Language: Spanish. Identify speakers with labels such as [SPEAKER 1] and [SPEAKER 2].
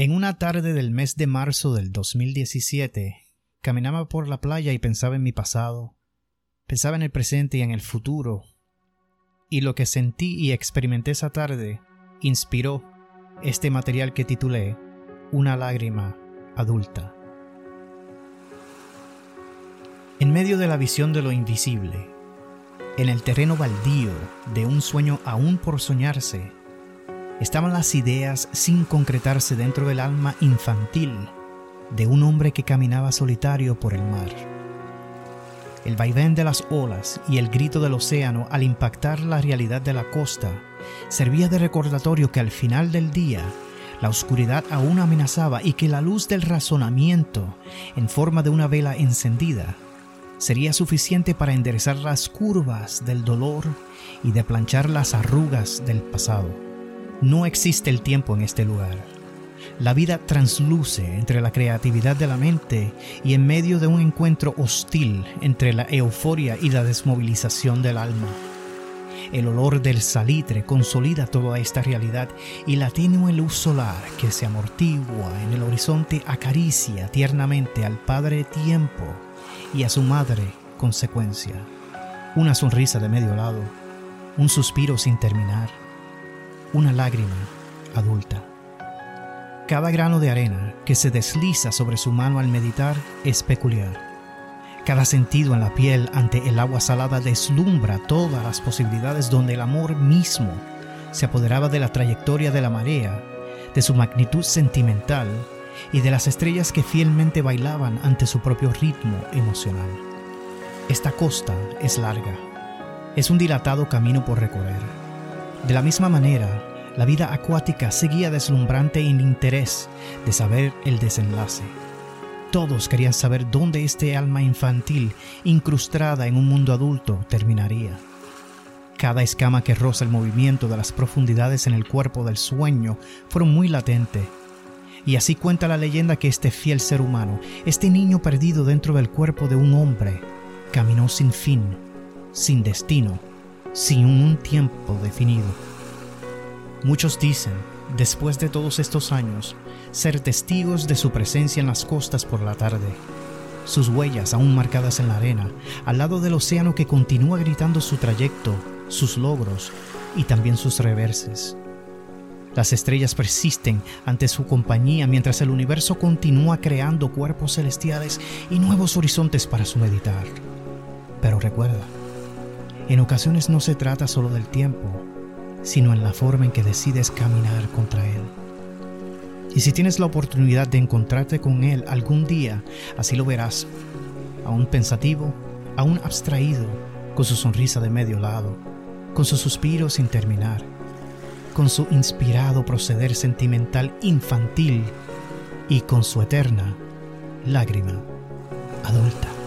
[SPEAKER 1] En una tarde del mes de marzo del 2017, caminaba por la playa y pensaba en mi pasado, pensaba en el presente y en el futuro, y lo que sentí y experimenté esa tarde inspiró este material que titulé Una lágrima adulta. En medio de la visión de lo invisible, en el terreno baldío de un sueño aún por soñarse, estaban las ideas sin concretarse dentro del alma infantil de un hombre que caminaba solitario por el mar. El vaivén de las olas y el grito del océano al impactar la realidad de la costa servía de recordatorio que al final del día la oscuridad aún amenazaba y que la luz del razonamiento, en forma de una vela encendida, sería suficiente para enderezar las curvas del dolor y de planchar las arrugas del pasado. No existe el tiempo en este lugar. La vida transluce entre la creatividad de la mente y en medio de un encuentro hostil entre la euforia y la desmovilización del alma. El olor del salitre consolida toda esta realidad y la tenue luz solar que se amortigua en el horizonte acaricia tiernamente al Padre Tiempo y a su Madre Consecuencia. Una sonrisa de medio lado, un suspiro sin terminar, una lágrima adulta. Cada grano de arena que se desliza sobre su mano al meditar es peculiar. Cada sentido en la piel ante el agua salada deslumbra todas las posibilidades donde el amor mismo se apoderaba de la trayectoria de la marea, de su magnitud sentimental y de las estrellas que fielmente bailaban ante su propio ritmo emocional. Esta costa es larga, es un dilatado camino por recorrer de la misma manera, la vida acuática seguía deslumbrante en interés de saber el desenlace. Todos querían saber dónde este alma infantil, incrustada en un mundo adulto, terminaría. Cada escama que roza el movimiento de las profundidades en el cuerpo del sueño fueron muy latente. Y así cuenta la leyenda que este fiel ser humano, este niño perdido dentro del cuerpo de un hombre, caminó sin fin, sin destino, sin un tiempo definido. Muchos dicen, después de todos estos años, ser testigos de su presencia en las costas por la tarde, sus huellas aún marcadas en la arena, al lado del océano que continúa gritando su trayecto, sus logros y también sus reverses. Las estrellas persisten ante su compañía mientras el universo continúa creando cuerpos celestiales y nuevos horizontes para su meditar. Pero recuerda, en ocasiones no se trata solo del tiempo, sino en la forma en que decides caminar contra Él. Y si tienes la oportunidad de encontrarte con Él algún día, así lo verás, aún pensativo, aún abstraído, con su sonrisa de medio lado, con su suspiro sin terminar, con su inspirado proceder sentimental infantil y con su eterna lágrima adulta.